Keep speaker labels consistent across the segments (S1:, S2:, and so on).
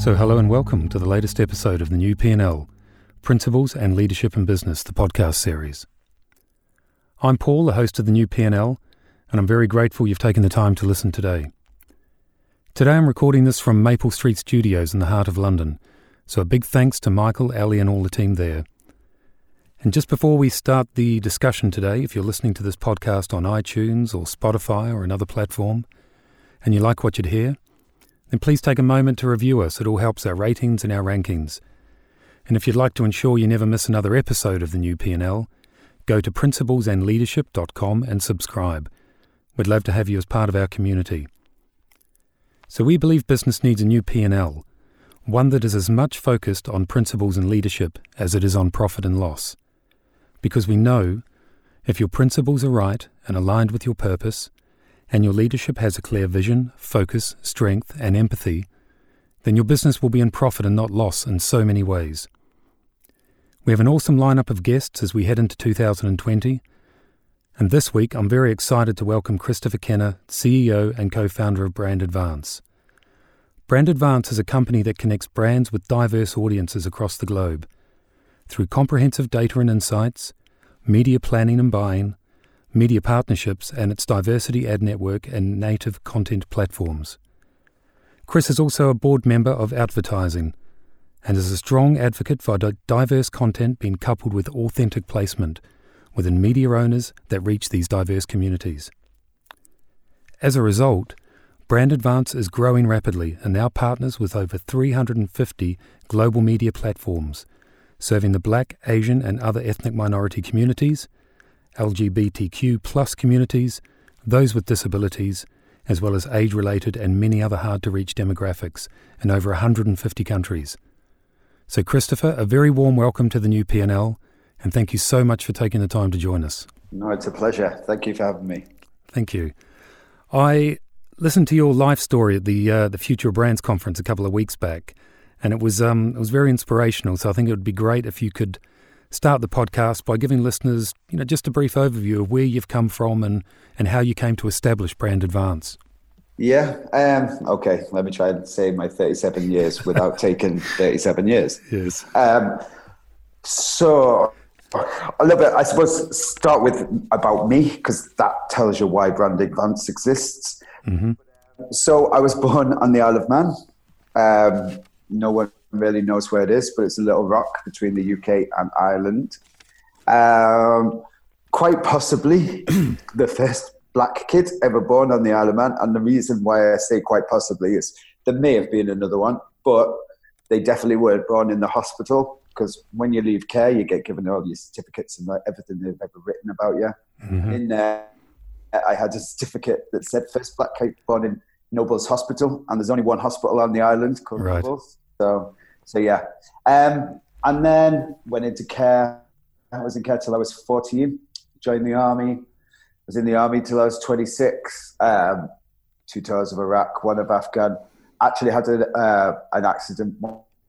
S1: So, hello and welcome to the latest episode of the new P&L, Principles and Leadership in Business, the podcast series. I'm Paul, the host of the new P&L, and I'm very grateful you've taken the time to listen today. Today I'm recording this from Maple Street Studios in the heart of London, so a big thanks to Michael, Ali, and all the team there. And just before we start the discussion today, if you're listening to this podcast on iTunes or Spotify or another platform, and you like what you'd hear, then please take a moment to review us. It all helps our ratings and our rankings. And if you'd like to ensure you never miss another episode of the new P&L, go to principlesandleadership.com and subscribe. We'd love to have you as part of our community. So we believe business needs a new P&L, one that is as much focused on principles and leadership as it is on profit and loss. Because we know if your principles are right and aligned with your purpose, and your leadership has a clear vision, focus, strength, and empathy, then your business will be in profit and not loss in so many ways. We have an awesome lineup of guests as we head into 2020. And this week, I'm very excited to welcome Christopher Kenna, CEO and co founder of Brand Advance. Brand Advance is a company that connects brands with diverse audiences across the globe. Through comprehensive data and insights, media planning and buying, media partnerships, and its diversity ad network and native content platforms. Chris is also a board member of Advertising and is a strong advocate for diverse content being coupled with authentic placement within media owners that reach these diverse communities. As a result, Brand Advance is growing rapidly and now partners with over 350 global media platforms, serving the black, Asian, and other ethnic minority communities LGBTQ plus communities, those with disabilities, as well as age related and many other hard to reach demographics in over 150 countries. So, Christopher, a very warm welcome to the new P&L, and thank you so much for taking the time to join us.
S2: No, it's a pleasure. Thank you for having me.
S1: Thank you. I listened to your life story at the uh, the Future Brands conference a couple of weeks back, and it was um, it was very inspirational. So I think it would be great if you could start the podcast by giving listeners, you know, just a brief overview of where you've come from and, and how you came to establish Brand Advance.
S2: Yeah. Um, okay. Let me try and say my 37 years without taking 37 years.
S1: Yes.
S2: Um, so a little bit, I suppose, start with about me because that tells you why Brand Advance exists. Mm-hmm. So I was born on the Isle of Man. Um, no one really knows where it is, but it's a little rock between the UK and Ireland. Um, quite possibly the first black kid ever born on the Isle of Man. And the reason why I say quite possibly is there may have been another one, but they definitely were born in the hospital because when you leave care, you get given all your certificates and like everything they've ever written about you. Mm-hmm. In there, I had a certificate that said first black kid born in Nobles Hospital, and there's only one hospital on the island called right. Nobles. So so yeah, um, and then went into care. I was in care till I was 14. Joined the army. Was in the army till I was 26. Um, two tours of Iraq, one of Afghan. Actually had a, uh, an accident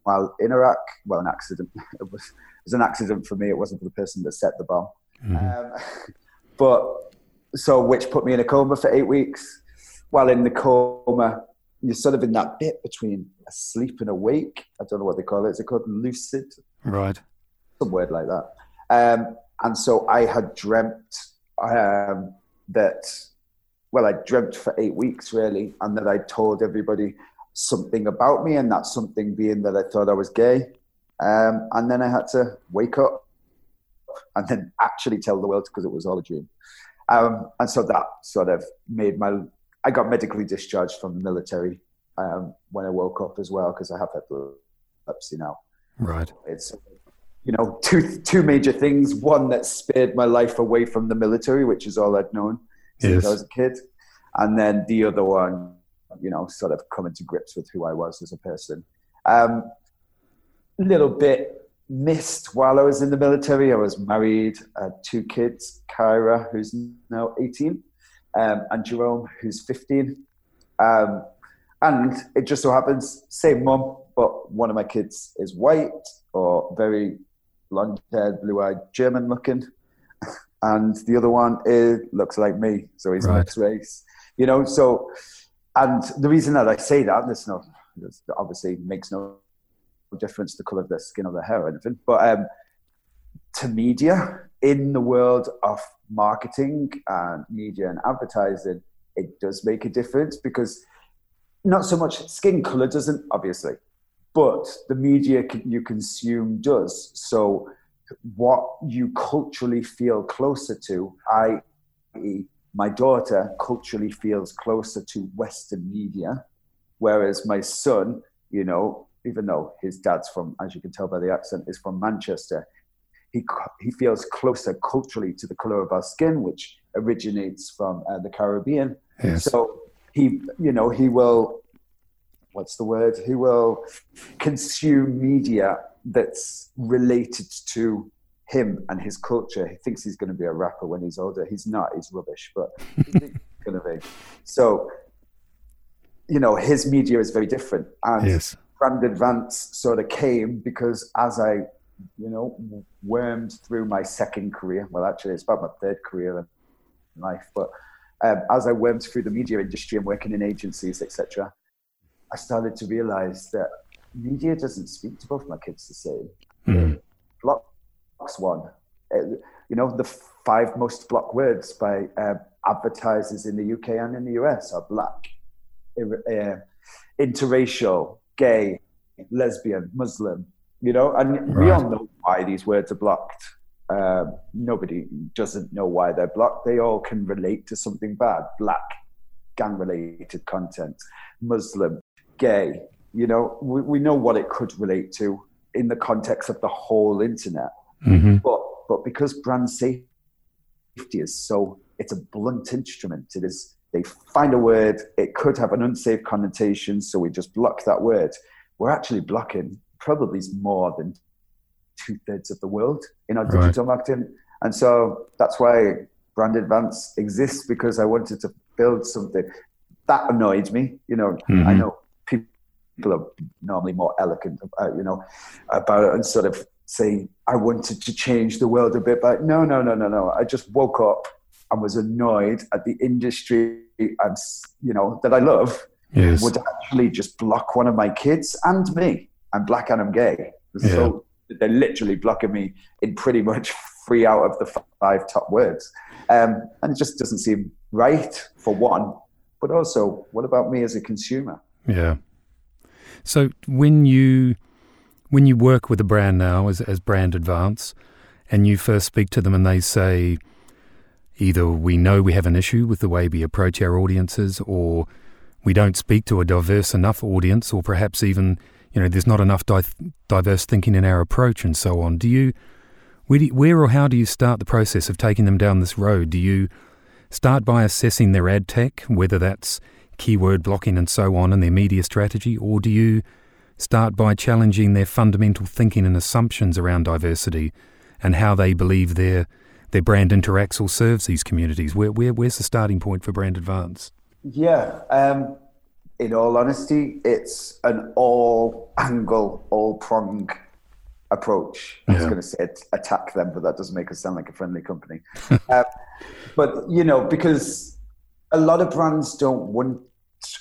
S2: while in Iraq. Well, an accident. It was, it was an accident for me. It wasn't for the person that set the bomb. Mm-hmm. Um, but so, which put me in a coma for eight weeks. While in the coma, you're sort of in that bit between asleep and awake. I don't know what they call it. Is it called lucid?
S1: Right.
S2: Some word like that. Um, and so I had dreamt um, that, well, I dreamt for eight weeks really, and that I told everybody something about me, and that something being that I thought I was gay. Um, and then I had to wake up and then actually tell the world because it was all a dream. Um, and so that sort of made my I got medically discharged from the military um, when I woke up as well because I have epilepsy now.
S1: Right.
S2: It's you know two two major things. One that spared my life away from the military, which is all I'd known since yes. I was a kid, and then the other one, you know, sort of coming to grips with who I was as a person. Um, little bit missed while I was in the military. I was married, had two kids, Kyra, who's now 18, um, and Jerome, who's 15. Um, and it just so happens, same mum, but one of my kids is white or very blonde haired, blue eyed, German looking. And the other one is, looks like me. So he's right. mixed race. You know, so, and the reason that I say that, there's no, obviously makes no difference the color of their skin or their hair or anything. But um, to media in the world of marketing and media and advertising, it does make a difference because not so much skin color doesn't obviously, but the media you consume does. So what you culturally feel closer to, i.e., my daughter culturally feels closer to Western media, whereas my son, you know, even though his dad's from, as you can tell by the accent, is from Manchester, he, he feels closer culturally to the color of our skin, which originates from uh, the Caribbean. Yes. So he, you know, he will, what's the word? He will consume media that's related to him and his culture. He thinks he's going to be a rapper when he's older. He's not. He's rubbish, but he's going to be. So, you know, his media is very different. And yes. Brand Advance sort of came because as I, you know, wormed through my second career, well, actually, it's about my third career in life, but um, as I wormed through the media industry and working in agencies, etc., I started to realize that media doesn't speak to both my kids the same. Mm. Block one. Uh, you know, the five most blocked words by uh, advertisers in the UK and in the US are black, uh, interracial, gay, lesbian, Muslim. You know, and right. we all know why these words are blocked. Um, nobody doesn't know why they're blocked. They all can relate to something bad. Black, gang-related content, Muslim, gay. You know, we, we know what it could relate to in the context of the whole internet. Mm-hmm. But but because brand safety is so it's a blunt instrument. It is they find a word, it could have an unsafe connotation, so we just block that word. We're actually blocking probably is more than two thirds of the world in our right. digital marketing. And so that's why Brand Advance exists because I wanted to build something that annoyed me. You know, mm-hmm. I know people are normally more eloquent, about, you know, about it and sort of say I wanted to change the world a bit, but no, no, no, no, no. I just woke up and was annoyed at the industry and you know that I love yes. would actually just block one of my kids and me. I'm black and I'm gay, yeah. so they're literally blocking me in pretty much three out of the five top words, um, and it just doesn't seem right for one. But also, what about me as a consumer?
S1: Yeah. So when you when you work with a brand now as, as brand advance and you first speak to them and they say either we know we have an issue with the way we approach our audiences or we don't speak to a diverse enough audience or perhaps even you know there's not enough di- diverse thinking in our approach and so on do you where, do you, where or how do you start the process of taking them down this road do you start by assessing their ad tech whether that's keyword blocking and so on and their media strategy or do you start by challenging their fundamental thinking and assumptions around diversity and how they believe their their brand interacts or serves these communities. Where, where where's the starting point for Brand Advance?
S2: Yeah, um, in all honesty, it's an all angle, all prong approach. I was going to say attack them, but that doesn't make us sound like a friendly company. uh, but you know, because a lot of brands don't want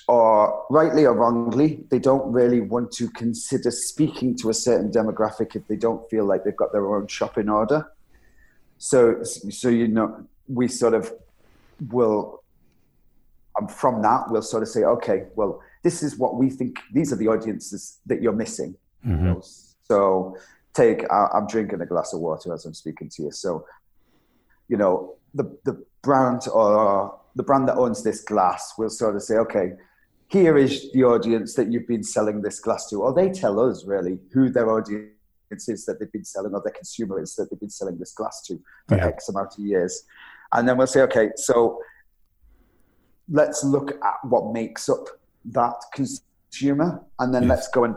S2: or rightly or wrongly, they don't really want to consider speaking to a certain demographic if they don't feel like they've got their own shopping order. So, so you know, we sort of will, and from that, we'll sort of say, okay, well, this is what we think. These are the audiences that you're missing. Mm-hmm. You know? So, take. I'm drinking a glass of water as I'm speaking to you. So, you know, the the brand or the brand that owns this glass will sort of say, okay, here is the audience that you've been selling this glass to, or they tell us really who their audience is that they've been selling, or their consumer is that they've been selling this glass to for yeah. X amount of years. And then we'll say, okay, so let's look at what makes up that consumer, and then yes. let's go and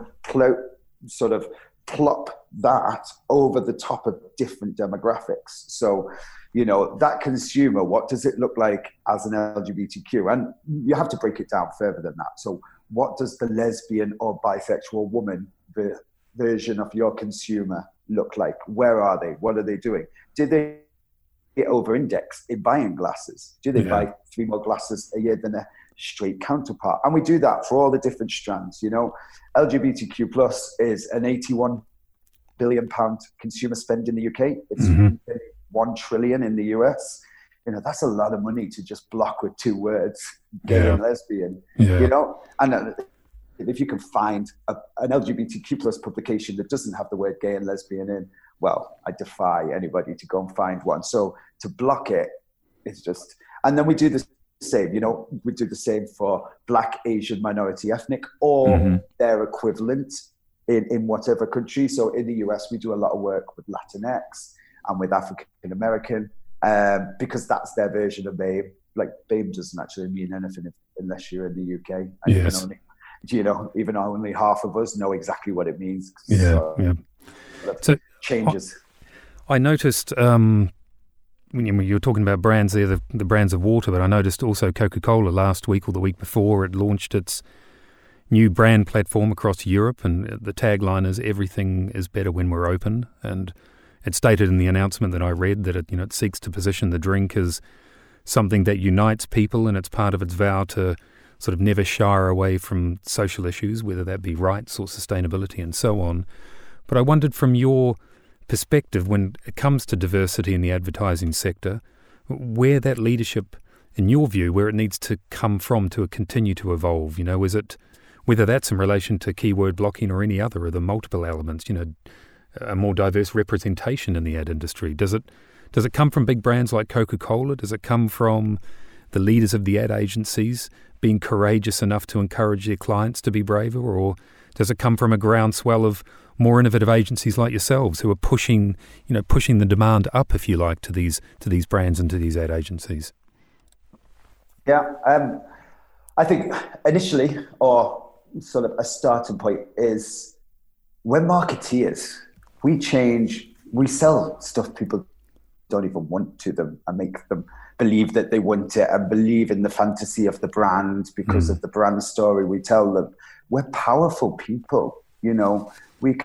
S2: sort of plop that over the top of different demographics. So you know that consumer what does it look like as an lgbtq and you have to break it down further than that. So what does the lesbian or bisexual woman the version of your consumer look like? Where are they? What are they doing? Did they over index in buying glasses do they yeah. buy three more glasses a year than their straight counterpart. And we do that for all the different strands. You know, LGBTQ plus is an 81 billion pound consumer spend in the UK. It's mm-hmm. one trillion in the US. You know, that's a lot of money to just block with two words, gay yeah. and lesbian. Yeah. You know, and uh, if you can find a, an LGBTQ plus publication that doesn't have the word gay and lesbian in, well, I defy anybody to go and find one. So to block it is just, and then we do the same. You know, we do the same for Black, Asian, minority, ethnic, or mm-hmm. their equivalent in, in whatever country. So in the US, we do a lot of work with Latinx and with African American um, because that's their version of BAME. Like BAME doesn't actually mean anything if, unless you're in the UK. And
S1: yes.
S2: Only, you know, even only half of us know exactly what it means.
S1: Yeah, so, yeah.
S2: So changes.
S1: I noticed um, when you were talking about brands there, the, the brands of water, but I noticed also Coca Cola last week or the week before it launched its new brand platform across Europe, and the tagline is "Everything is better when we're open." And it stated in the announcement that I read that it, you know, it seeks to position the drink as something that unites people, and it's part of its vow to sort of never shy away from social issues, whether that be rights or sustainability and so on. But I wondered from your perspective, when it comes to diversity in the advertising sector, where that leadership, in your view, where it needs to come from to continue to evolve. You know, is it whether that's in relation to keyword blocking or any other of the multiple elements? You know, a more diverse representation in the ad industry. Does it does it come from big brands like Coca Cola? Does it come from the leaders of the ad agencies being courageous enough to encourage their clients to be braver, or does it come from a groundswell of more innovative agencies like yourselves who are pushing, you know, pushing the demand up, if you like, to these to these brands and to these ad agencies?
S2: Yeah, um, I think initially, or sort of a starting point, is we're marketeers we change, we sell stuff people don't even want to them and make them believe that they want it and believe in the fantasy of the brand because mm. of the brand story we tell them. We're powerful people, you know. We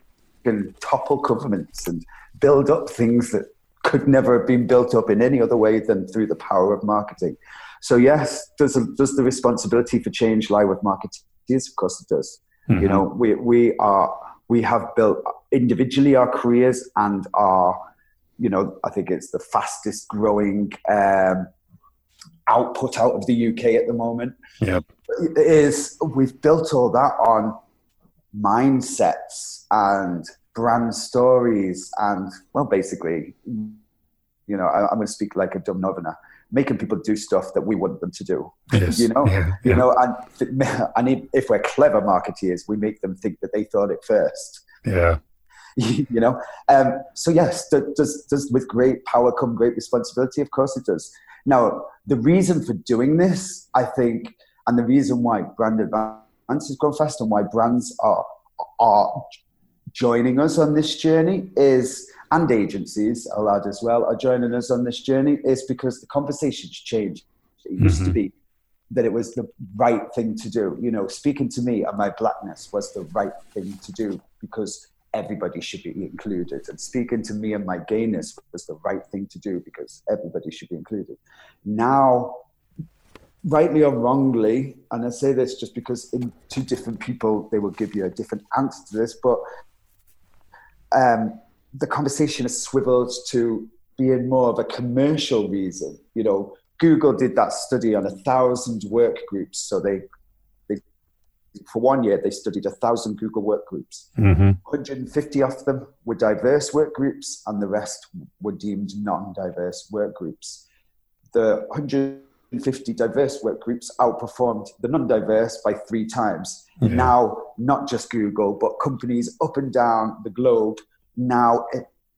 S2: can topple governments and build up things that could never have been built up in any other way than through the power of marketing. So yes, does does the responsibility for change lie with marketeers? Of course it does. Mm-hmm. You know, we we are we have built individually our careers and our you know, I think it's the fastest growing um, output out of the UK at the moment.
S1: Yep.
S2: Is we've built all that on mindsets and brand stories and well, basically, you know, I, am going to speak like a dumb northerner, making people do stuff that we want them to do.
S1: Yes.
S2: you know,
S1: yeah,
S2: you know, and and if we're clever marketeers, we make them think that they thought it first.
S1: Yeah.
S2: you know. Um, so yes, does does with great power come great responsibility? Of course it does. Now, the reason for doing this, I think, and the reason why brand advance has grown fast and why brands are are joining us on this journey is, and agencies, add as well, are joining us on this journey is because the conversation's changed. It mm-hmm. used to mm-hmm. be that it was the right thing to do. You know, speaking to me and my blackness was the right thing to do because everybody should be included. And speaking to me and my gayness was the right thing to do because everybody should be included. Now, rightly or wrongly, and I say this just because in two different people they will give you a different answer to this, but um, the conversation has swiveled to being more of a commercial reason. You know, Google did that study on a thousand work groups, so they for one year, they studied a thousand Google work groups.
S1: Mm-hmm.
S2: 150 of them were diverse work groups, and the rest were deemed non diverse work groups. The 150 diverse work groups outperformed the non diverse by three times. Mm-hmm. Now, not just Google, but companies up and down the globe now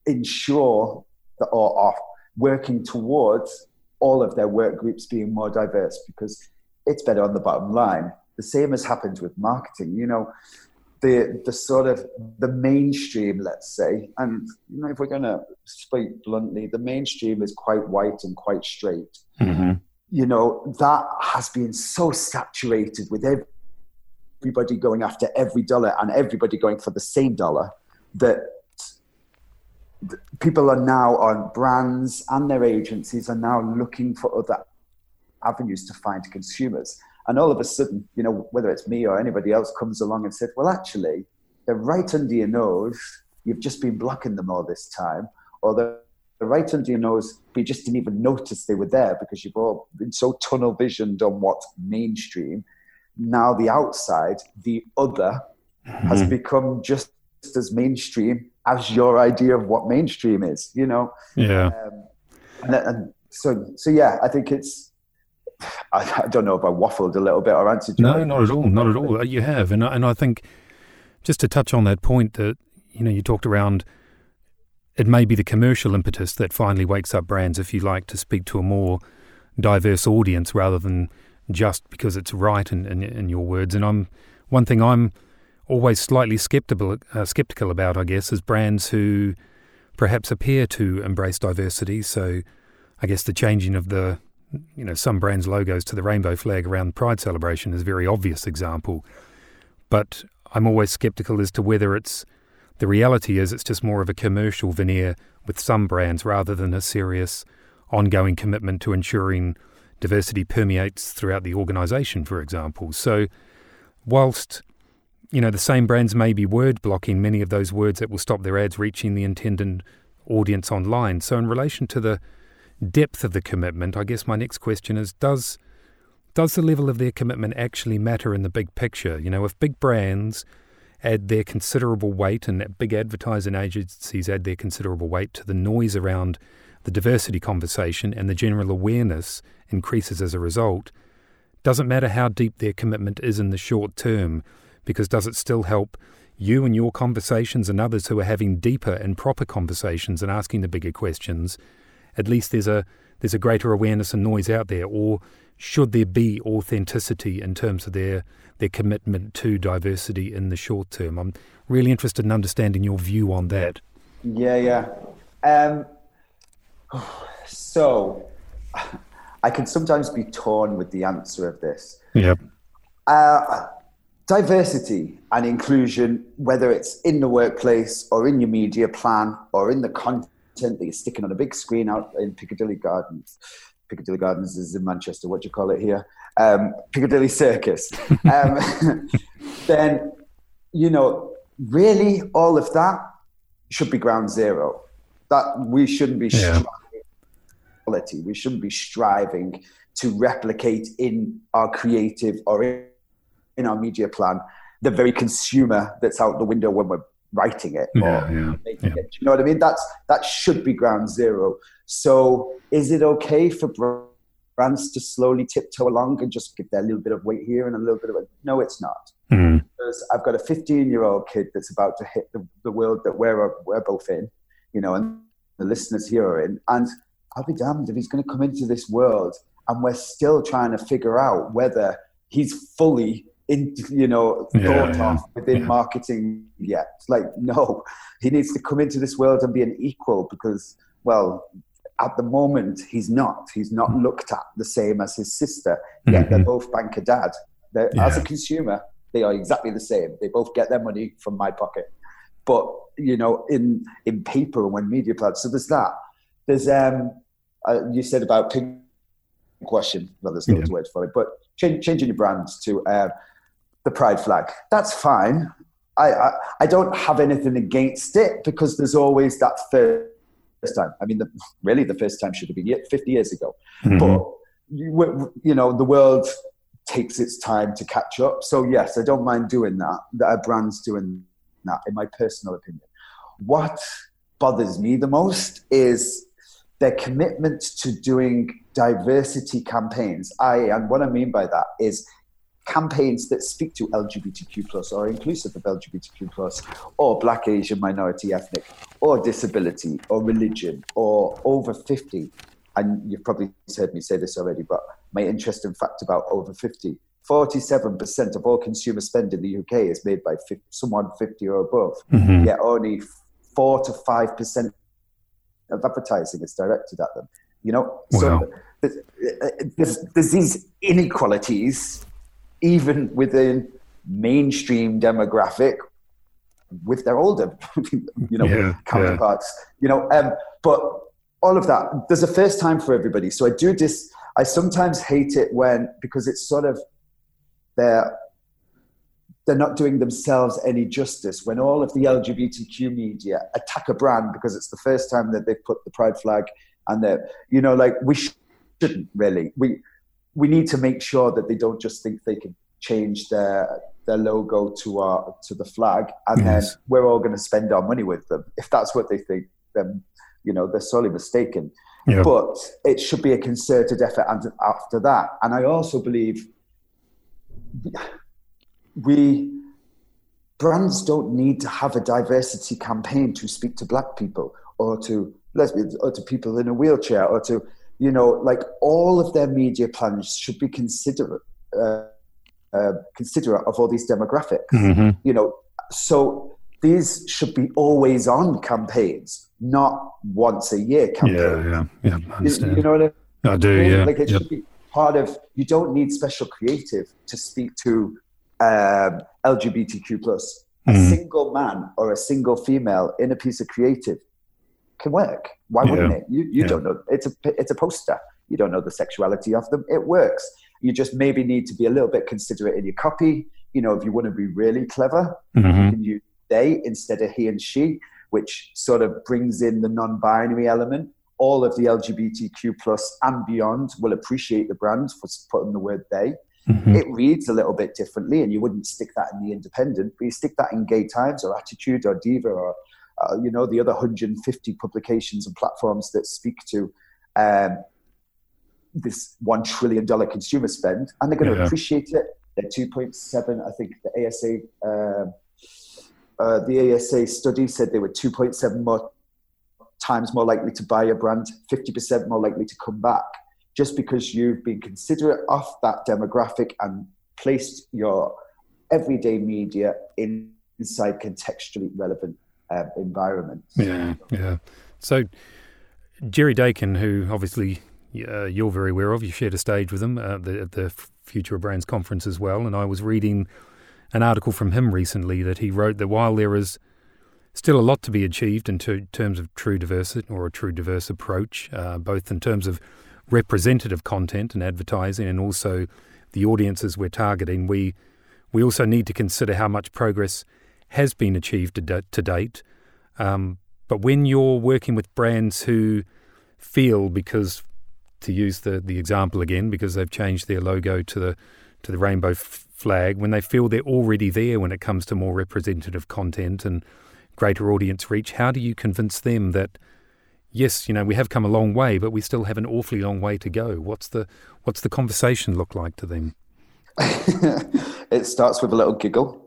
S2: ensure that or are working towards all of their work groups being more diverse because it's better on the bottom line the same has happened with marketing. You know, the the sort of the mainstream, let's say, and you know, if we're going to speak bluntly, the mainstream is quite white and quite straight.
S1: Mm-hmm.
S2: You know, that has been so saturated with everybody going after every dollar and everybody going for the same dollar that people are now on brands and their agencies are now looking for other avenues to find consumers And all of a sudden, you know, whether it's me or anybody else comes along and said, well, actually, they're right under your nose. You've just been blocking them all this time. Or they're right under your nose, but you just didn't even notice they were there because you've all been so tunnel visioned on what's mainstream. Now the outside, the other, mm-hmm. has become just as mainstream as your idea of what mainstream is, you know?
S1: Yeah. Um,
S2: and, and, so, so yeah, I think it's, I, I, don't know if I waffled a little bit or answered
S1: you. No, not at all. Not at all. You have. And, and I think just to touch on that point that, you know, you talked around it may be the commercial impetus that finally wakes up brands, if you like, to speak to a more diverse audience rather than just because it's right in, in, in your words. And I'm one thing I'm always slightly skeptical uh, skeptical about, I guess, is brands who perhaps appear to embrace diversity. So, I guess the changing of the you know some brands' logos to the rainbow flag around Pride celebration is a very obvious example. But I'm always skeptical as to whether it's the reality is it's just more of a commercial veneer with some brands rather than a serious ongoing commitment to ensuring diversity permeates throughout the organization, for example. So, whilst you know, the same brands may be word blocking many of those words that will stop their ads reaching the intended audience online. So, in relation to the depth of the commitment, I guess my next question is does does the level of their commitment actually matter in the big picture? You know, if big brands add their considerable weight and big advertising agencies add their considerable weight to the noise around the diversity conversation and the general awareness increases as a result, doesn't matter how deep their commitment is in the short term, because does it still help you and your conversations and others who are having deeper and proper conversations and asking the bigger questions? At least there's a there's a greater awareness and noise out there, or should there be authenticity in terms of their their commitment to diversity in the short term? I'm really interested in understanding your view on that.
S2: Yeah, yeah. Um, so I can sometimes be torn with the answer of this.
S1: Yeah.
S2: Uh, diversity and inclusion, whether it's in the workplace or in your media plan or in the content that you're sticking on a big screen out in Piccadilly Gardens. Piccadilly Gardens is in Manchester. What do you call it here? Um, Piccadilly Circus. um, then, you know, really all of that should be ground zero. That we shouldn't be yeah. striving We shouldn't be striving to replicate in our creative or in our media plan the very consumer that's out the window when we're writing it
S1: yeah, yeah, yeah.
S2: It. You know what I mean? That's that should be ground zero. So is it okay for brands to slowly tiptoe along and just give their little bit of weight here and a little bit of it? No, it's not.
S1: Mm.
S2: Because I've got a 15 year old kid that's about to hit the, the world that we're we're both in, you know, and the listeners here are in. And I'll be damned if he's going to come into this world and we're still trying to figure out whether he's fully in, you know, yeah, thought yeah, of within yeah. marketing yet. Like, no, he needs to come into this world and be an equal because, well, at the moment he's not. He's not looked at the same as his sister. Yet mm-hmm. they're both banker dad. As a consumer, they are exactly the same. They both get their money from my pocket. But you know, in in paper and when media plans, so there's that. There's um, uh, you said about pink question. Well, there's no yeah. word for it, but change, changing your brands to uh, the pride flag. That's fine. I, I, I don't have anything against it because there's always that first time. I mean, the, really, the first time should have been 50 years ago. Mm-hmm. But you, you know, the world takes its time to catch up. So yes, I don't mind doing that. That a brand's doing that, in my personal opinion. What bothers me the most is their commitment to doing diversity campaigns. I and what I mean by that is campaigns that speak to LGBTQ plus or inclusive of LGBTQ plus or black Asian minority ethnic or disability or religion or over 50 and you've probably heard me say this already but my interesting fact about over 50 47% of all consumer spend in the UK is made by 50, someone 50 or above mm-hmm. yet only 4 to 5% of advertising is directed at them you know wow. so there's, there's these inequalities even within mainstream demographic with their older, you know, yeah, counterparts. Yeah. You know, um, but all of that. There's a first time for everybody. So I do this. I sometimes hate it when because it's sort of they're they're not doing themselves any justice when all of the LGBTQ media attack a brand because it's the first time that they've put the pride flag and they're, you know, like we shouldn't really. We we need to make sure that they don't just think they can change their their logo to our to the flag and yes. then we're all going to spend our money with them. If that's what they think, then you know they're sorely mistaken. But it should be a concerted effort after that. And I also believe we brands don't need to have a diversity campaign to speak to black people or to lesbians or to people in a wheelchair or to you know like all of their media plans should be considerate uh, uh, considerate of all these demographics mm-hmm. you know so these should be always on campaigns not once a year campaigns
S1: yeah yeah yeah I
S2: you, you know what I, mean?
S1: I do yeah
S2: like it
S1: yep.
S2: should be part of you don't need special creative to speak to um, LGBTQ plus. Mm. A mm-hmm. single man or a single female in a piece of creative can work. Why yeah. wouldn't it? You, you yeah. don't know. It's a it's a poster. You don't know the sexuality of them. It works. You just maybe need to be a little bit considerate in your copy. You know, if you want to be really clever, mm-hmm. you can use they instead of he and she, which sort of brings in the non-binary element. All of the LGBTQ plus and beyond will appreciate the brand for putting the word they. Mm-hmm. It reads a little bit differently, and you wouldn't stick that in the Independent, but you stick that in Gay Times or Attitude or Diva or uh, you know the other 150 publications and platforms that speak to um, this one trillion dollar consumer spend, and they're going to yeah. appreciate it. They're 2.7, I think the ASA. Um, uh, the ASA study said they were 2.7 more times more likely to buy a brand, 50% more likely to come back just because you've been considerate of that demographic and placed your everyday media in, inside contextually relevant uh, environments.
S1: Yeah, yeah. So Jerry Daykin, who obviously uh, you're very aware of, you shared a stage with him at the, at the Future of Brands conference as well, and I was reading an article from him recently that he wrote that while there is still a lot to be achieved in ter- terms of true diversity or a true diverse approach, uh, both in terms of representative content and advertising and also the audiences we're targeting, we we also need to consider how much progress has been achieved to, date. Um, but when you're working with brands who feel, because to use the, the example again, because they've changed their logo to the to the rainbow f- flag, when they feel they're already there when it comes to more representative content and greater audience reach, how do you convince them that yes, you know, we have come a long way, but we still have an awfully long way to go. What's the what's the conversation look like to them?
S2: it starts with a little giggle.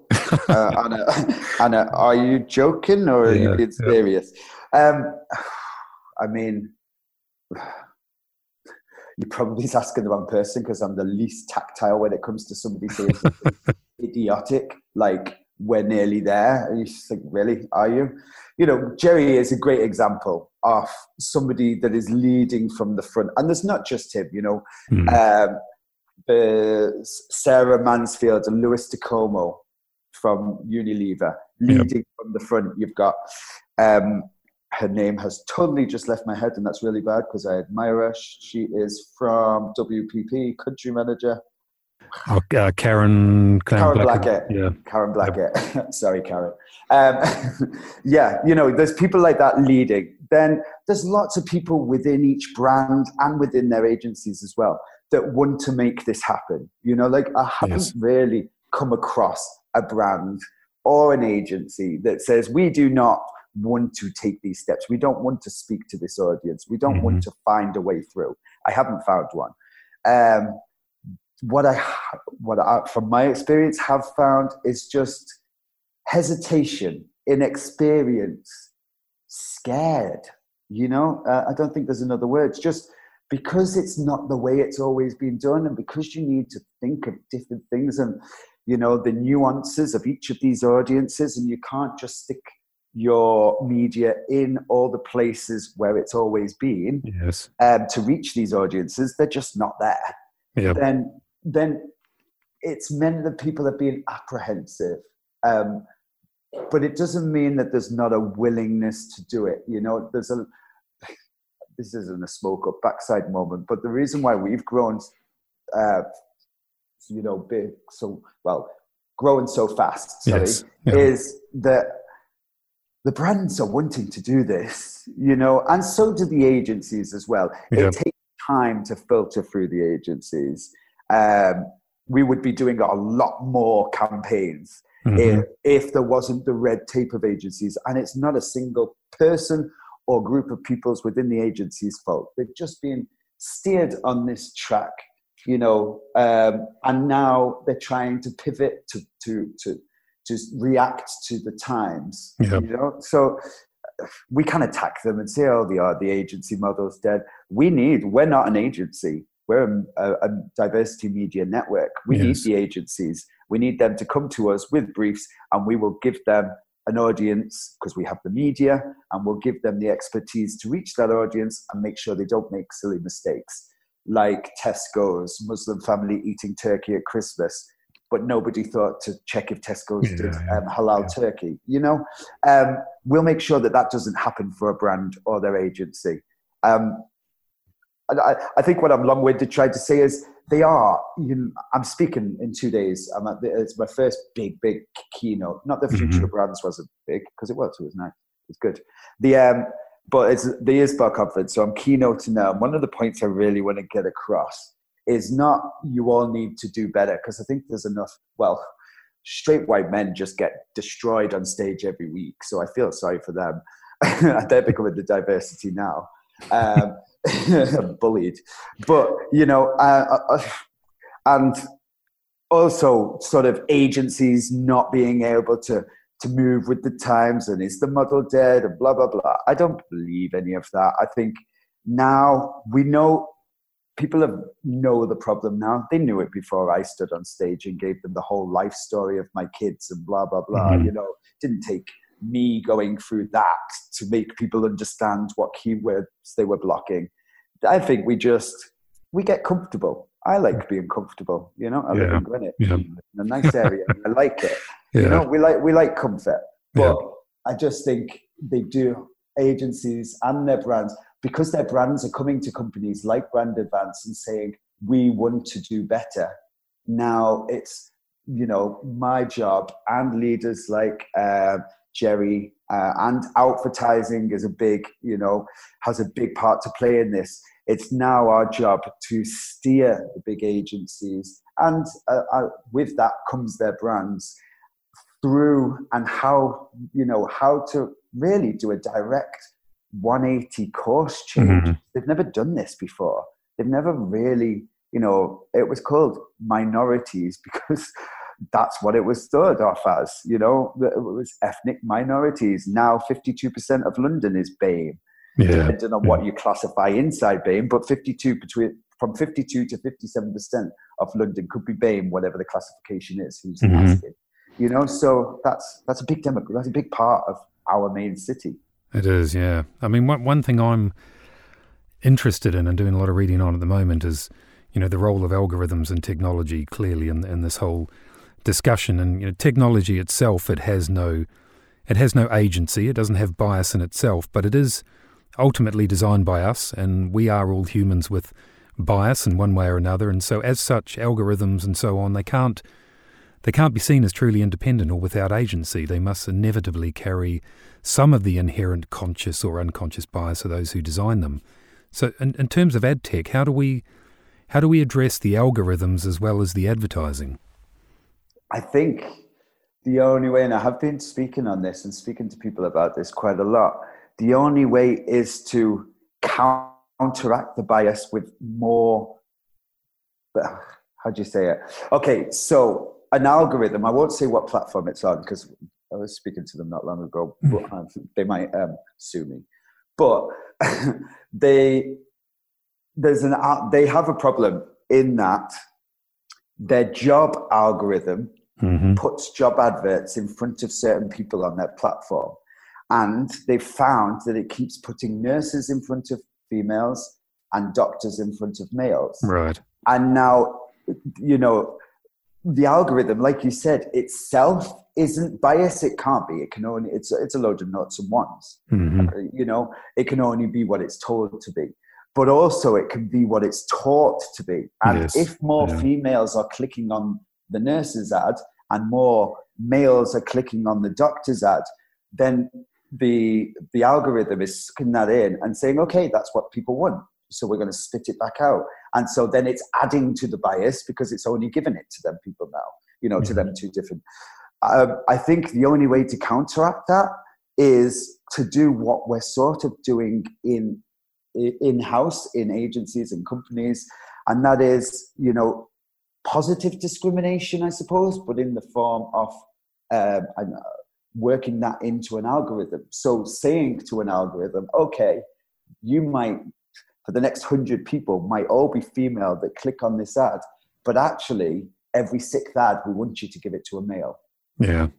S2: Uh, Anna, Anna, are you joking or are yeah, you being serious? Yeah. Um, I mean, you're probably asking the wrong person because I'm the least tactile when it comes to somebody saying idiotic. Like, we're nearly there. And you think, really? Are you? You know, Jerry is a great example of somebody that is leading from the front. And there's not just him, you know. Mm. Um, the Sarah Mansfield and Luis Di Como from Unilever leading yep. from the front. You've got um, her name has totally just left my head, and that's really bad because I admire her. She is from WPP, country manager.
S1: Oh, uh, Karen,
S2: Karen, Karen Blackett. Blackett. Yeah. Karen Blackett. Yep. Sorry, Karen. Um, yeah, you know, there's people like that leading. Then there's lots of people within each brand and within their agencies as well that want to make this happen. You know, like I haven't yes. really come across a brand or an agency that says we do not want to take these steps. We don't want to speak to this audience. We don't mm-hmm. want to find a way through. I haven't found one. Um, what I, what I, from my experience, have found is just hesitation, inexperience, scared. You know, uh, I don't think there's another word. It's just because it's not the way it's always been done, and because you need to think of different things and you know the nuances of each of these audiences, and you can't just stick your media in all the places where it's always been
S1: yes.
S2: um, to reach these audiences. They're just not there.
S1: Yep.
S2: Then, then it's meant that people are being apprehensive. Um, but it doesn't mean that there's not a willingness to do it. You know, there's a this isn't a smoke up backside moment, but the reason why we've grown uh, you know, big, so well, growing so fast, sorry,
S1: Yes. Yeah.
S2: is that the brands are wanting to do this, you know, and so do the agencies as well.
S1: Yeah.
S2: It takes time to filter through the agencies. Um, we would be doing a lot more campaigns
S1: Mhm.
S2: if, if there wasn't the red tape of agencies. And it's not a single person or group of peoples within the agency's fault. They've just been steered on this track, you know, um, and now they're trying to pivot to, to, to, to react to the times,
S1: Yeah.
S2: you know. So we can attack them and say, oh, the, uh, the agency model's dead. We need, we're not an agency. We're a, a diversity media network. We
S1: Yes.
S2: need the agencies. We need them to come to us with briefs and we will give them an audience because we have the media and we'll give them the expertise to reach that audience and make sure they don't make silly mistakes like Tesco's Muslim family eating turkey at Christmas. But nobody thought to check if Tesco's
S1: Yeah,
S2: did um, halal
S1: yeah.
S2: turkey. You know, um, we'll make sure that that doesn't happen for a brand or their agency. Um, and I, I think what I'm long-winded trying to say is they are. You know, I'm speaking in two days. I'm at the, it's my first big, big keynote. Not the future
S1: Mhm.
S2: of brands wasn't big because it was. It was nice. It's good. The um, but it's the ISBA conference, so I'm keynoting now. One of the points I really want to get across is not you all need to do better because I think there's enough. Well, straight white men just get destroyed on stage every week, so I feel sorry for them. They're becoming the diversity now. Um, bullied, but you know, uh, uh, and also sort of agencies not being able to to move with the times and is the model dead and blah blah blah. I don't believe any of that. I think now we know people have know the problem now. They knew it before I stood on stage and gave them the whole life story of my kids and blah blah blah.
S1: Mhm.
S2: You know, didn't take me going through that to make people understand what keywords they were blocking. I think we just we get comfortable. I like being comfortable. You know, I live in Greenwich,
S1: Yeah.
S2: in a nice area. I like it.
S1: Yeah.
S2: You know, we like we like comfort,
S1: Yeah.
S2: but I just think they do agencies and their brands because their brands are coming to companies like Brand Advance and saying we want to do better. Now it's you know my job and leaders like uh, Jerry uh, and advertising is a big you know has a big part to play in this. It's now our job to steer the big agencies, and uh, uh, with that comes their brands through and how you know how to really do a direct 180 course change
S1: Mhm.
S2: they've never done this before they've never really you know it was called minorities because that's what it was thought of as you know it was ethnic minorities now 52% of london is BAME
S1: Yeah.
S2: depending on what you classify inside BAME, but 52 between from 52 to 57% of London could be BAME, whatever the classification is. Who's
S1: Mhm.
S2: asking? You know, so that's that's a big demo, that's a big part of our main city.
S1: It is, yeah. I mean, one, one thing I'm interested in and doing a lot of reading on at the moment is, you know, the role of algorithms and technology clearly in, in this whole discussion. And you know, technology itself, it has no, it has no agency. It doesn't have bias in itself, but it is ultimately designed by us, and we are all humans with bias in one way or another. And so, as such, algorithms and so on, they can't. They can't be seen as truly independent or without agency. They must inevitably carry some of the inherent conscious or unconscious bias of those who design them. So, in, in terms of ad tech, how do we how do we address the algorithms as well as the advertising?
S2: I think the only way, and I have been speaking on this and speaking to people about this quite a lot, the only way is to counteract the bias with more. How do you say it? Okay, so an algorithm, I won't say what platform it's on because I was speaking to them not long ago, but um, they might um, sue me. But they there's an they have a problem in that their job algorithm
S1: Mm-hmm.
S2: puts job adverts in front of certain people on their platform. And they found that it keeps putting nurses in front of females and doctors in front of males.
S1: Right.
S2: And now, you know, the algorithm, like you said, itself isn't biased. It can't be. It can only, it's, it's a load of nuts and ones
S1: hmm
S2: you know it can only be what it's told to be but also it can be what it's taught to be. And
S1: Yes.
S2: if more
S1: Yeah.
S2: females are clicking on the nurse's ad and more males are clicking on the doctor's ad, then the the algorithm is sucking that in and saying, okay, that's what people want. So we're going to spit it back out. And so then it's adding to the bias because it's only given it to them people now, you know, to them two different. Um, I think the only way to counteract that is to do what we're sort of doing in in house in agencies and companies, and that is, you know, positive discrimination, I suppose, but in the form of um, know, working that into an algorithm. So saying to an algorithm, okay, you might for the next hundred people might all be female that click on this ad, but actually every sixth ad we want you to give it to a male.
S1: Yeah.
S2: Do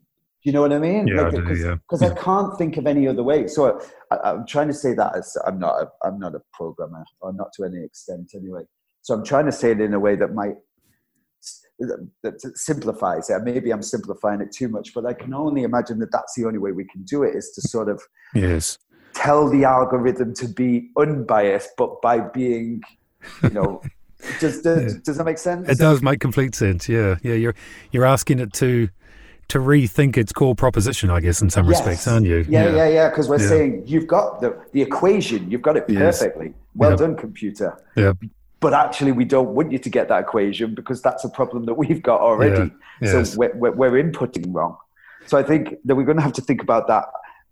S2: you know what I mean?
S1: Yeah,
S2: because
S1: yeah.
S2: I can't think of any other way. So I, I'm trying to say that as I'm not a, I'm not a programmer, or not to any extent anyway. So I'm trying to say it in a way that might that simplifies it. Maybe I'm simplifying it too much, but I can only imagine that that's the only way we can do it is to sort of
S1: Yes.
S2: Tell the algorithm to be unbiased, but by being, you know, does does, uh,
S1: Yeah.
S2: does that make sense?
S1: It does make complete sense. Yeah. Yeah. You're you're asking it to to rethink its core proposition, I guess, in some
S2: Yes.
S1: respects, aren't you?
S2: Yeah, yeah, yeah. Because we're
S1: Yeah.
S2: saying you've got the the equation, you've got it
S1: Yes.
S2: perfectly. Well
S1: Yep.
S2: done, computer.
S1: Yeah.
S2: But actually, we don't want you to get that equation because that's a problem that we've got already.
S1: Yeah. Yes.
S2: So we're, we're, we're inputting wrong. So I think that we're going to have to think about that.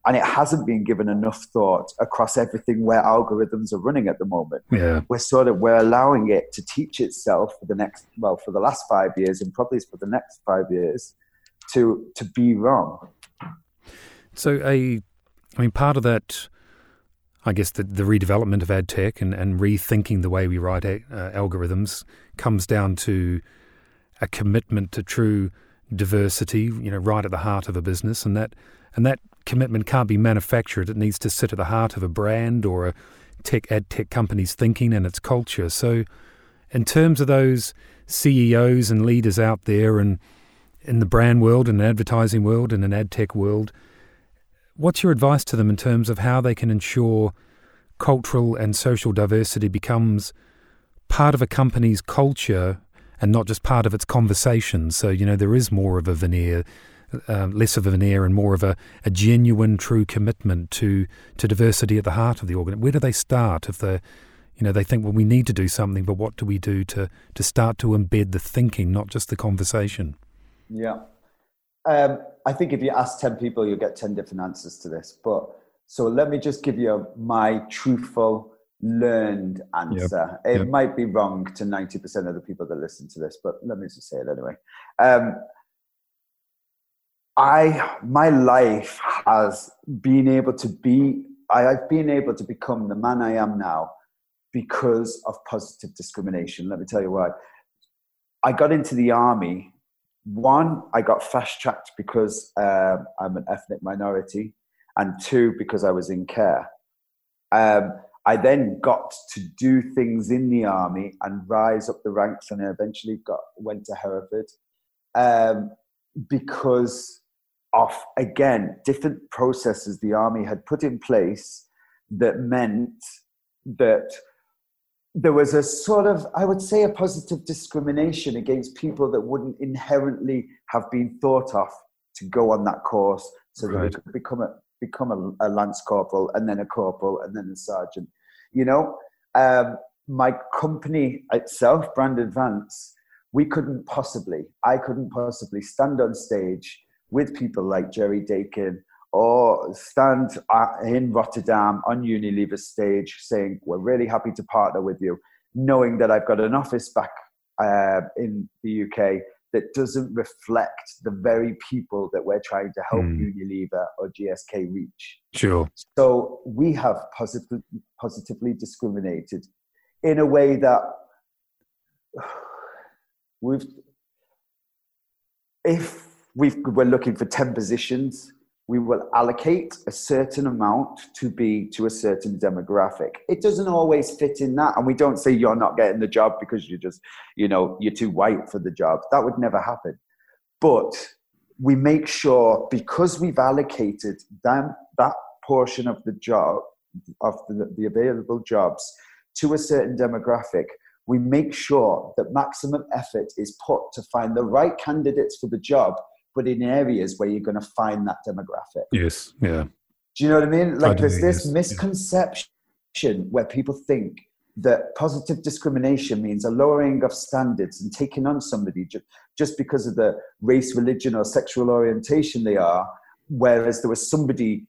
S2: And it hasn't been given enough thought across everything where algorithms are running at the moment.
S1: Yeah.
S2: We're sort of we're allowing it to teach itself for the next well for the last five years and probably for the next five years to to be wrong.
S1: So a, I mean, part of that, I guess, the, the redevelopment of ad tech and, and rethinking the way we write a, uh, algorithms comes down to a commitment to true diversity. You know, right at the heart of a business, and that and that commitment can't be manufactured. It needs to sit at the heart of a brand or a tech ad tech company's thinking and its culture. So, in terms of those CEOs and leaders out there, and in the brand world and advertising world and an ad tech world, what's your advice to them in terms of how they can ensure cultural and social diversity becomes part of a company's culture and not just part of its conversation? So, you know, there is more of a veneer, uh, less of a veneer, and more of a, a genuine, true commitment to, to diversity at the heart of the organ. Where do they start if they you know, they think, well, we need to do something, but what do we do to, to start to embed the thinking, not just the conversation?
S2: Yeah. Um, I think if you ask 10 people, you'll get 10 different answers to this. But so let me just give you my truthful, learned answer. It
S1: Yep.
S2: might be wrong to 90% of the people that listen to this, but let me just say it anyway. Um, I, my life has been able to be, I, I've been able to become the man I am now because of positive discrimination. Let me tell you why. I got into the army one, I got fast tracked because um, I'm an ethnic minority, and two, because I was in care. Um, I then got to do things in the army and rise up the ranks, and I eventually got went to Hereford um, because of again different processes the army had put in place that meant that there was a sort of, I would say, a positive discrimination against people that wouldn't inherently have been thought of to go on that course, so that they could become a become a, a lance corporal and then a corporal and then a sergeant. You know, um, my company itself, Brand Advance, we couldn't possibly, I couldn't possibly stand on stage with people like Jerry Daykin or stand in Rotterdam on Unilever stage saying, We're really happy to partner with you, knowing that I've got an office back uh, in the UK that doesn't reflect the very people that we're trying to help
S1: Hmm.
S2: Unilever or GSK reach.
S1: Sure.
S2: So we have positive, positively discriminated in a way that we've, if we've, we're looking for 10 positions, we will allocate a certain amount to be to a certain demographic. It doesn't always fit in that. And we don't say you're not getting the job because you're just, you know, you're too white for the job. That would never happen. But we make sure because we've allocated that, that portion of the job, of the, the available jobs to a certain demographic, we make sure that maximum effort is put to find the right candidates for the job, but in areas where you're going to find that demographic.
S1: Yes, yeah.
S2: Do you know what I mean? Like I there's this yes. misconception yeah. where people think that positive discrimination means a lowering of standards and taking on somebody just, just because of the race, religion, or sexual orientation they are, whereas there was somebody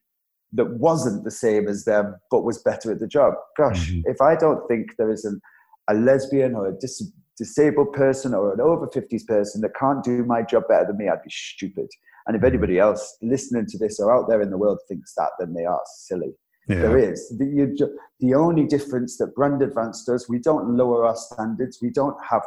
S2: that wasn't the same as them but was better at the job. Gosh, mm-hmm. if I don't think there is an, a lesbian or a dis- disabled person or an over 50s person that can't do my job better than me, I'd be stupid. And if mm-hmm. anybody else listening to this or out there in the world thinks that, then they are silly. Yeah. There is. The, the only difference that Brand Advance does, we don't lower our standards. We don't have,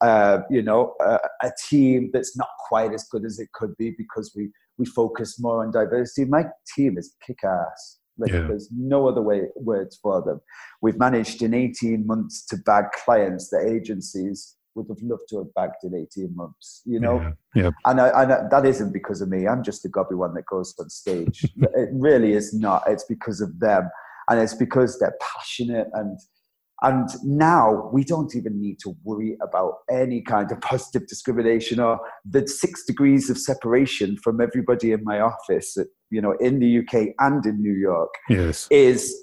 S2: uh, you know, uh, a team that's not quite as good as it could be because we, we focus more on diversity. My team is kick ass. Like, yeah. There's no other way words for them. We've managed in 18 months to bag clients that agencies would have loved to have bagged in 18 months, you know?
S1: Yeah. yeah.
S2: And, I, and I, that isn't because of me. I'm just a gobby one that goes on stage. it really is not. It's because of them. And it's because they're passionate and and now we don't even need to worry about any kind of positive discrimination or the six degrees of separation from everybody in my office, you know, in the UK and in New York.
S1: Yes.
S2: Is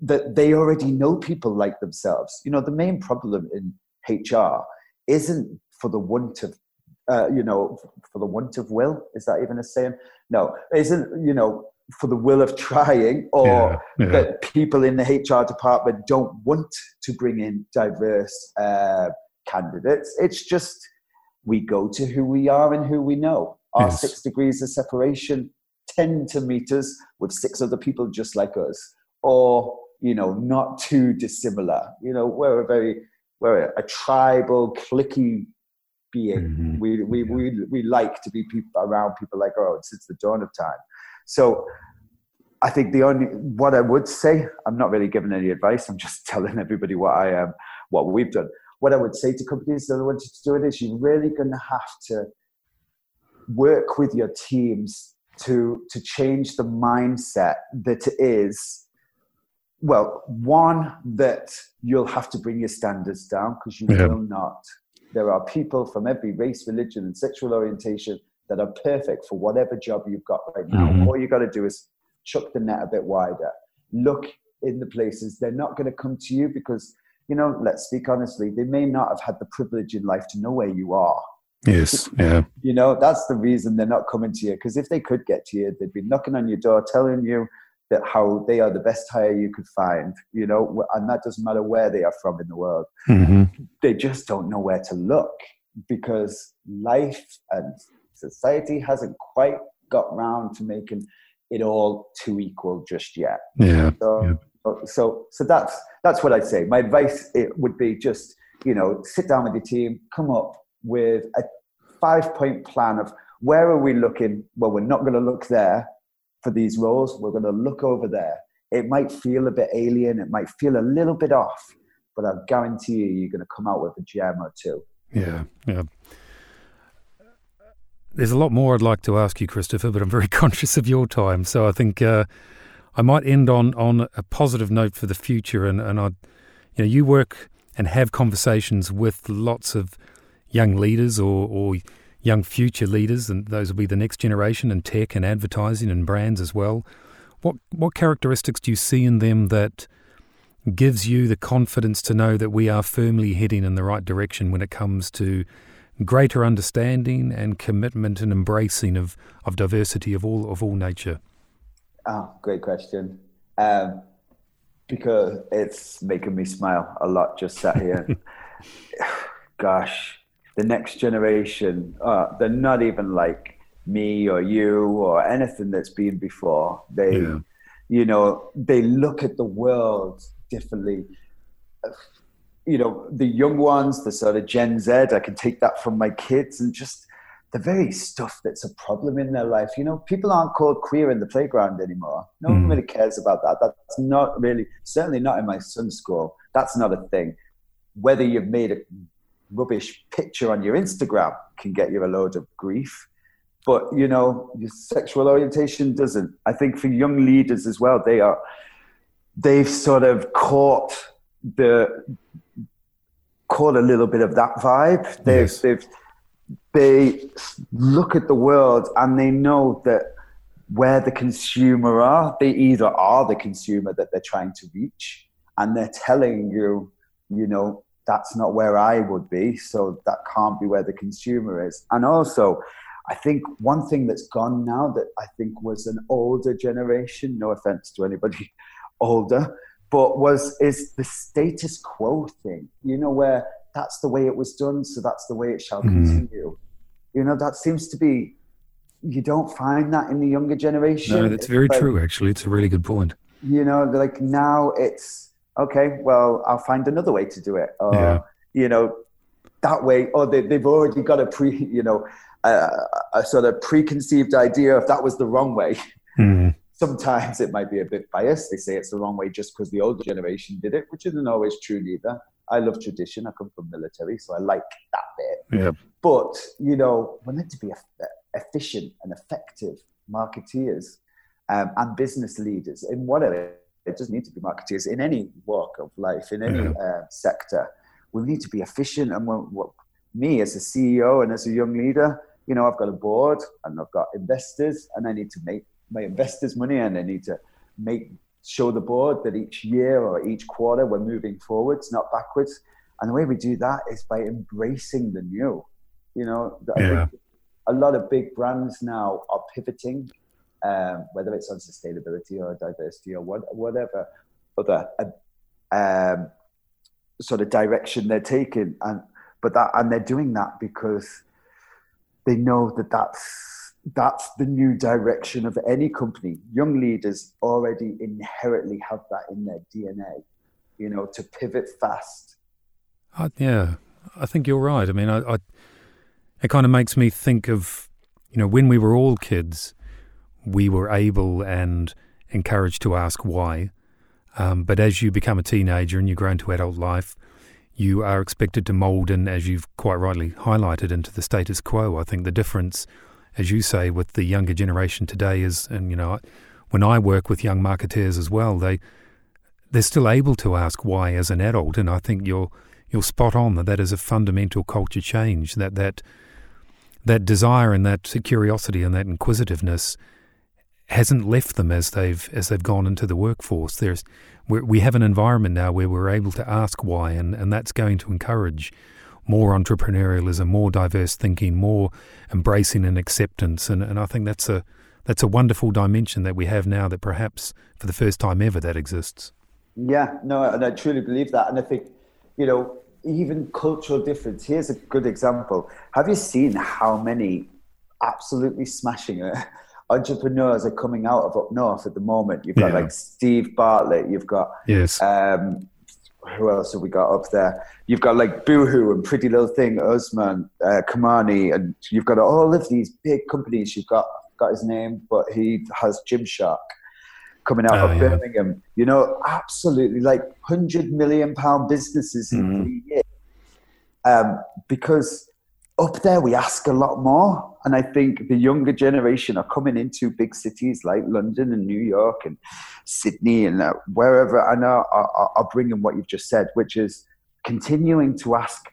S2: that they already know people like themselves. You know, the main problem in HR isn't for the want of uh, you know, for the want of will. Is that even a saying? No, isn't you know for the will of trying, or yeah, yeah. that people in the HR department don't want to bring in diverse uh, candidates. It's just we go to who we are and who we know. Our yes. six degrees of separation tend to meet us with six other people just like us, or you know, not too dissimilar. You know, we're a very we're a tribal, cliquey being. Mm-hmm. We, we, yeah. we, we like to be people, around people like oh since the dawn of time. So I think the only what I would say, I'm not really giving any advice. I'm just telling everybody what I am, what we've done. What I would say to companies that want to do it is you're really going to have to work with your teams to to change the mindset that it is well, one, that you'll have to bring your standards down because you yeah. will not. There are people from every race, religion, and sexual orientation that are perfect for whatever job you've got right now. Mm-hmm. All you got to do is chuck the net a bit wider. Look in the places they're not going to come to you because, you know, let's speak honestly, they may not have had the privilege in life to know where you are.
S1: Yes, yeah.
S2: You know, that's the reason they're not coming to you because if they could get to you, they'd be knocking on your door telling you, that how they are the best hire you could find, you know, and that doesn't matter where they are from in the world.
S1: Mm-hmm.
S2: They just don't know where to look because life and society hasn't quite got round to making it all too equal just yet.
S1: Yeah.
S2: So,
S1: yeah.
S2: so, so that's that's what I'd say. My advice it would be just you know sit down with your team, come up with a five point plan of where are we looking. Well, we're not going to look there for these roles. We're going to look over there. It might feel a bit alien. It might feel a little bit off, but I guarantee you, you're going to come out with a gem or two.
S1: Yeah, yeah. There's a lot more I'd like to ask you, Christopher, but I'm very conscious of your time. So I think uh, I might end on, on a positive note for the future. And, and I, you know, you work and have conversations with lots of young leaders or, or young future leaders, and those will be the next generation in tech and advertising and brands as well. What what characteristics do you see in them that gives you the confidence to know that we are firmly heading in the right direction when it comes to greater understanding and commitment and embracing of, of diversity of all of all nature?
S2: Oh, great question. Um, because it's making me smile a lot just sat here. Gosh, the next generation, uh, they're not even like me or you or anything that's been before. They, yeah. you know, they look at the world differently. You know, the young ones, the sort of Gen Z, I can take that from my kids and just the very stuff that's a problem in their life. You know, people aren't called queer in the playground anymore. No mm. one really cares about that. That's not really, certainly not in my son's school. That's not a thing. Whether you've made a rubbish picture on your Instagram can get you a load of grief. But you know, your sexual orientation doesn't. I think for young leaders as well, they are they've sort of caught the caught a little bit of that vibe. They've, yes. they've, they look at the world and they know that where the consumer are, they either are the consumer that they're trying to reach, and they're telling you, you know, that's not where I would be, so that can't be where the consumer is. And also, I think one thing that's gone now that I think was an older generation, no offense to anybody older, but was is the status quo thing. You know, where that's the way it was done, so that's the way it shall mm. continue. You know, that seems to be you don't find that in the younger generation.
S1: No, that's very like, true. Actually, it's a really good point.
S2: You know, like now it's okay. Well, I'll find another way to do it. Or, yeah. You know, that way. Or they, they've already got a pre. You know, a, a sort of preconceived idea if that was the wrong way. Mm. Sometimes it might be a bit biased. They say it's the wrong way just because the older generation did it, which isn't always true either. I love tradition. I come from military, so I like that bit.
S1: Yeah.
S2: But you know, we're meant to be efficient and effective marketeers um, and business leaders in whatever. It doesn't need to be marketeers in any walk of life, in any yeah. uh, sector. We need to be efficient. And what, me as a CEO and as a young leader, you know, I've got a board and I've got investors, and I need to make my investors money, and I need to make show the board that each year or each quarter we're moving forwards, not backwards. And the way we do that is by embracing the new. You know,
S1: yeah.
S2: a lot of big brands now are pivoting, um, whether it's on sustainability or diversity or what, whatever other um, sort of direction they're taking. And but that and they're doing that because they know that that's that's the new direction of any company. Young leaders already inherently have that in their DNA, you know, to pivot fast.
S1: Uh, yeah, I think you're right. I mean, I, I, it kind of makes me think of, you know, when we were all kids, we were able and encouraged to ask why. Um, but as you become a teenager and you grow into adult life, you are expected to mould in, as you've quite rightly highlighted, into the status quo. I think the difference as you say, with the younger generation today is, and you know, when I work with young marketeers as well, they they're still able to ask why as an adult, and I think you're you're spot on that that is a fundamental culture change. That that that desire and that curiosity and that inquisitiveness hasn't left them as they've as they've gone into the workforce. There's we have an environment now where we're able to ask why, and, and that's going to encourage more entrepreneurialism, more diverse thinking, more embracing and acceptance. And, and I think that's a that's a wonderful dimension that we have now that perhaps for the first time ever that exists.
S2: Yeah, no, and I truly believe that. And I think, you know, even cultural difference. Here's a good example. Have you seen how many absolutely smashing uh, entrepreneurs are coming out of up north at the moment? You've got yeah. like Steve Bartlett. You've got
S1: yes.
S2: Um, who else have we got up there? You've got like Boohoo and Pretty Little Thing, Usman, uh, Kamani, and you've got all of these big companies. You've got got his name, but he has Gymshark coming out oh, of yeah. Birmingham. You know, absolutely like hundred million pound businesses in mm-hmm. three years. Um, because up there we ask a lot more and i think the younger generation are coming into big cities like london and new york and sydney and uh, wherever and are, are, are bringing what you've just said which is continuing to ask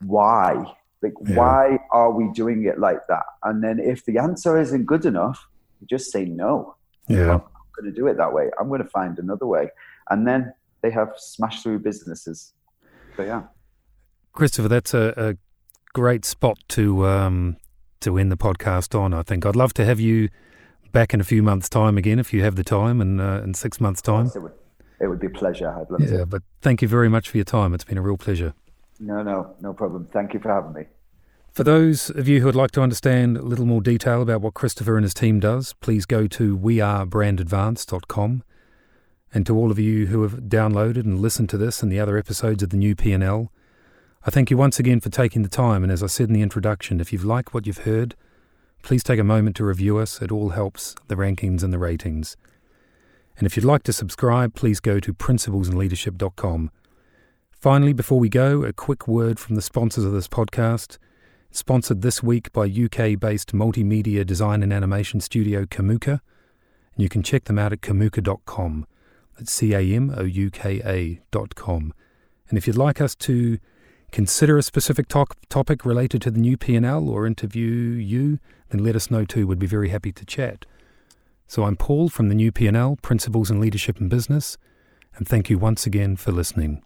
S2: why. Like yeah. why are we doing it like that? And then if the answer isn't good enough you just say no.
S1: Yeah. I'm
S2: going to do it that way. I'm going to find another way. And then they have smashed through businesses. So yeah.
S1: Christopher that's a, a great spot to um, to end the podcast on. I think I'd love to have you back in a few months' time again, if you have the time, and uh, in six months' time.
S2: It would, it would be a pleasure. I'd love
S1: yeah,
S2: to.
S1: but thank you very much for your time. It's been a real pleasure.
S2: No, no, no problem. Thank you for having me.
S1: For those of you who would like to understand a little more detail about what Christopher and his team does, please go to wearebrandadvance.com. And to all of you who have downloaded and listened to this and the other episodes of the new P&L, I thank you once again for taking the time, and as I said in the introduction, if you've liked what you've heard, please take a moment to review us. It all helps the rankings and the ratings. And if you'd like to subscribe, please go to principlesandleadership.com. Finally, before we go, a quick word from the sponsors of this podcast. sponsored this week by UK based multimedia design and animation studio Camouka. And you can check them out at camouka.com. at C-A-M-O-U-K-A dot com. And if you'd like us to consider a specific to- topic related to the new P&L or interview you, then let us know too. We'd be very happy to chat. So I'm Paul from the new P&L, Principles in Leadership and Business, and thank you once again for listening.